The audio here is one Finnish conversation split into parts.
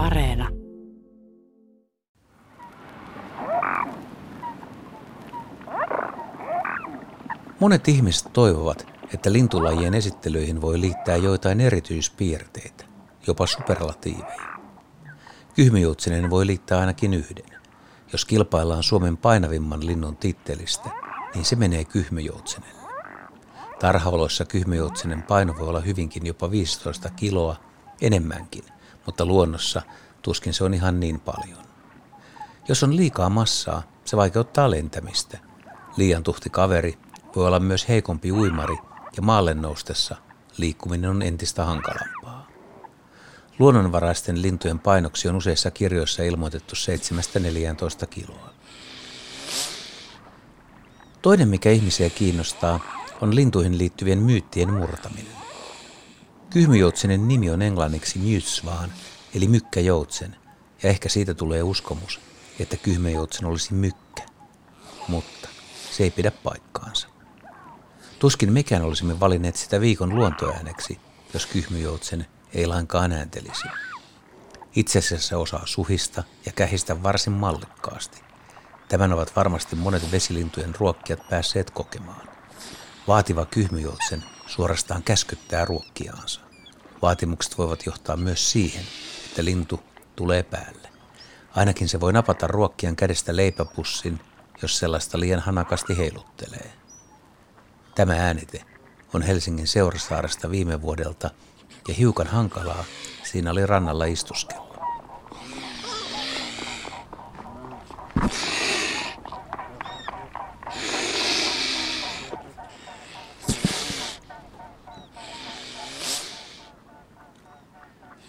Areena. Monet ihmiset toivovat, että lintulajien esittelyihin voi liittää joitain erityispiirteitä, jopa superlatiiveja. Kyhmyjoutsenen voi liittää ainakin yhden. Jos kilpaillaan Suomen painavimman linnun tittelistä, niin se menee kyhmyjoutsenelle. Tarhaoloissa kyhmyjoutsenen paino voi olla hyvinkin jopa 15 kiloa, enemmänkin, mutta luonnossa tuskin se on ihan niin paljon. Jos on liikaa massaa, se vaikeuttaa lentämistä. Liian tuhti kaveri voi olla myös heikompi uimari ja maalle noustessa liikkuminen on entistä hankalampaa. Luonnonvaraisten lintujen painoksi on useissa kirjoissa ilmoitettu 7-14 kiloa. Toinen, mikä ihmisiä kiinnostaa, on lintuihin liittyvien myyttien murtaminen. Kyhmyjoutsenen nimi on englanniksi myytsvaan, eli mykkäjoutsen, ja ehkä siitä tulee uskomus, että kyhmyjoutsen olisi mykkä. Mutta se ei pidä paikkaansa. Tuskin mekään olisimme valinneet sitä viikon luontoääneksi, jos kyhmyjoutsen ei lainkaan ääntelisi. Itse asiassa se osaa suhista ja kähistä varsin mallikkaasti. Tämän ovat varmasti monet vesilintujen ruokkijat päässeet kokemaan. Vaativa kyhmyjoutsen suorastaan käskyttää ruokkiaansa. Vaatimukset voivat johtaa myös siihen, että lintu tulee päälle. Ainakin se voi napata ruokkijan kädestä leipäpussin, jos sellaista liian hanakasti heiluttelee. Tämä äänite on Helsingin Seurasaaresta viime vuodelta ja hiukan hankalaa siinä oli rannalla istuskella.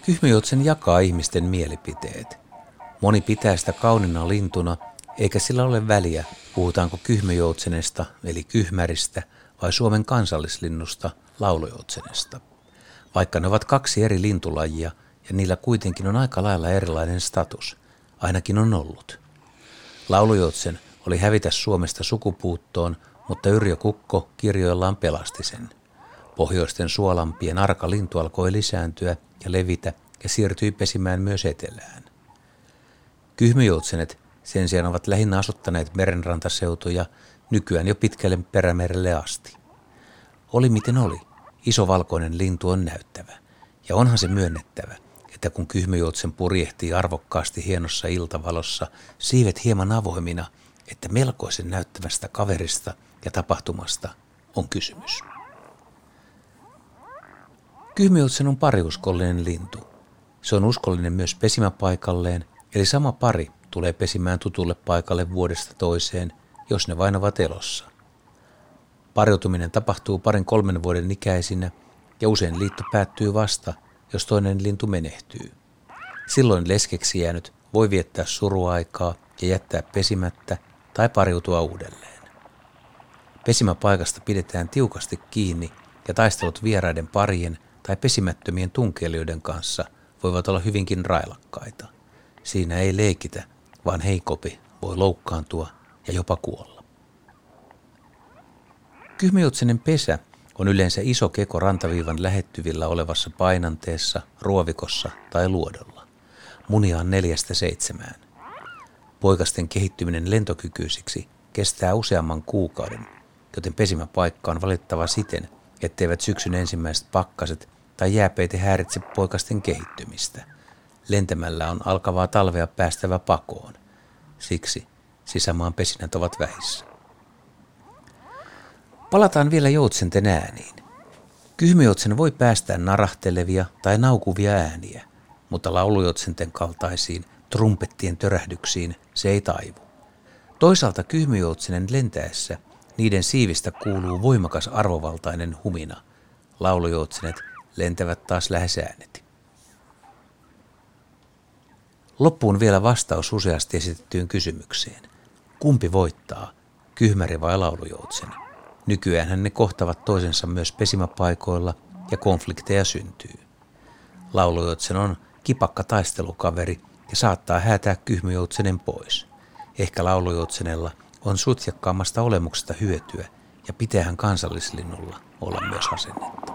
Kyhmyjoutsen jakaa ihmisten mielipiteet. Moni pitää sitä kaunina lintuna, eikä sillä ole väliä, puhutaanko kyhmyjoutsenesta eli kyhmäristä vai Suomen kansallislinnusta laulujoutsenesta. Vaikka ne ovat kaksi eri lintulajia ja niillä kuitenkin on aika lailla erilainen status, ainakin on ollut. Laulujoutsen oli hävitä Suomesta sukupuuttoon, mutta Yrjö Kukko kirjoillaan pelasti sen. Pohjoisten suolampien arka lintu alkoi lisääntyä ja levitä ja siirtyi pesimään myös etelään. Kyhmyjoutsenet sen sijaan ovat lähinnä asuttaneet merenrantaseutuja nykyään jo pitkälle perämerelle asti. Oli miten oli, iso valkoinen lintu on näyttävä. Ja onhan se myönnettävä, että kun kyhmyjoutsen purjehtii arvokkaasti hienossa iltavalossa, siivet hieman avoimina, että melkoisen näyttävästä kaverista ja tapahtumasta on kysymys. Kyhmyjoutsen on pariuskollinen lintu. Se on uskollinen myös pesimäpaikalleen, eli sama pari tulee pesimään tutulle paikalle vuodesta toiseen, jos ne vain ovat elossa. Pariutuminen tapahtuu parin kolmen vuoden ikäisinä ja usein liitto päättyy vasta, jos toinen lintu menehtyy. Silloin leskeksi jäänyt voi viettää suruaikaa ja jättää pesimättä tai pariutua uudelleen. Pesimäpaikasta pidetään tiukasti kiinni ja taistelut vieraiden parien tai pesimättömien tunkeilijoiden kanssa voivat olla hyvinkin railakkaita. Siinä ei leikitä, vaan heikopi voi loukkaantua ja jopa kuolla. Kyhmyjoutsenen pesä on yleensä iso keko rantaviivan lähettyvillä olevassa painanteessa, ruovikossa tai luodolla. Munia on neljästä seitsemään. Poikasten kehittyminen lentokykyisiksi kestää useamman kuukauden, joten pesimäpaikka on valittava siten, etteivät syksyn ensimmäiset pakkaset tai jääpeite häiritse poikasten kehittymistä. Lentämällä on alkavaa talvea päästävä pakoon. Siksi sisämaan pesinät ovat vähissä. Palataan vielä joutsenten ääniin. Kyhmyjoutsen voi päästää narahtelevia tai naukuvia ääniä, mutta laulujoutsenten kaltaisiin trumpettien törähdyksiin se ei taivu. Toisaalta kyhmyjoutsenen lentäessä niiden siivistä kuuluu voimakas arvovaltainen humina. Laulujoutsenet lentävät taas lähes äänet. Loppuun vielä vastaus useasti esitettyyn kysymykseen. Kumpi voittaa, kyhmäri vai laulujoutsen? Nykyään ne kohtavat toisensa myös pesimäpaikoilla ja konflikteja syntyy. Laulujoutsen on kipakka taistelukaveri ja saattaa häätää kyhmyjoutsenen pois. Ehkä laulujoutsenella on sutjakkaammasta olemuksesta hyötyä ja pitäähän kansallislinnulla olla myös asennetta.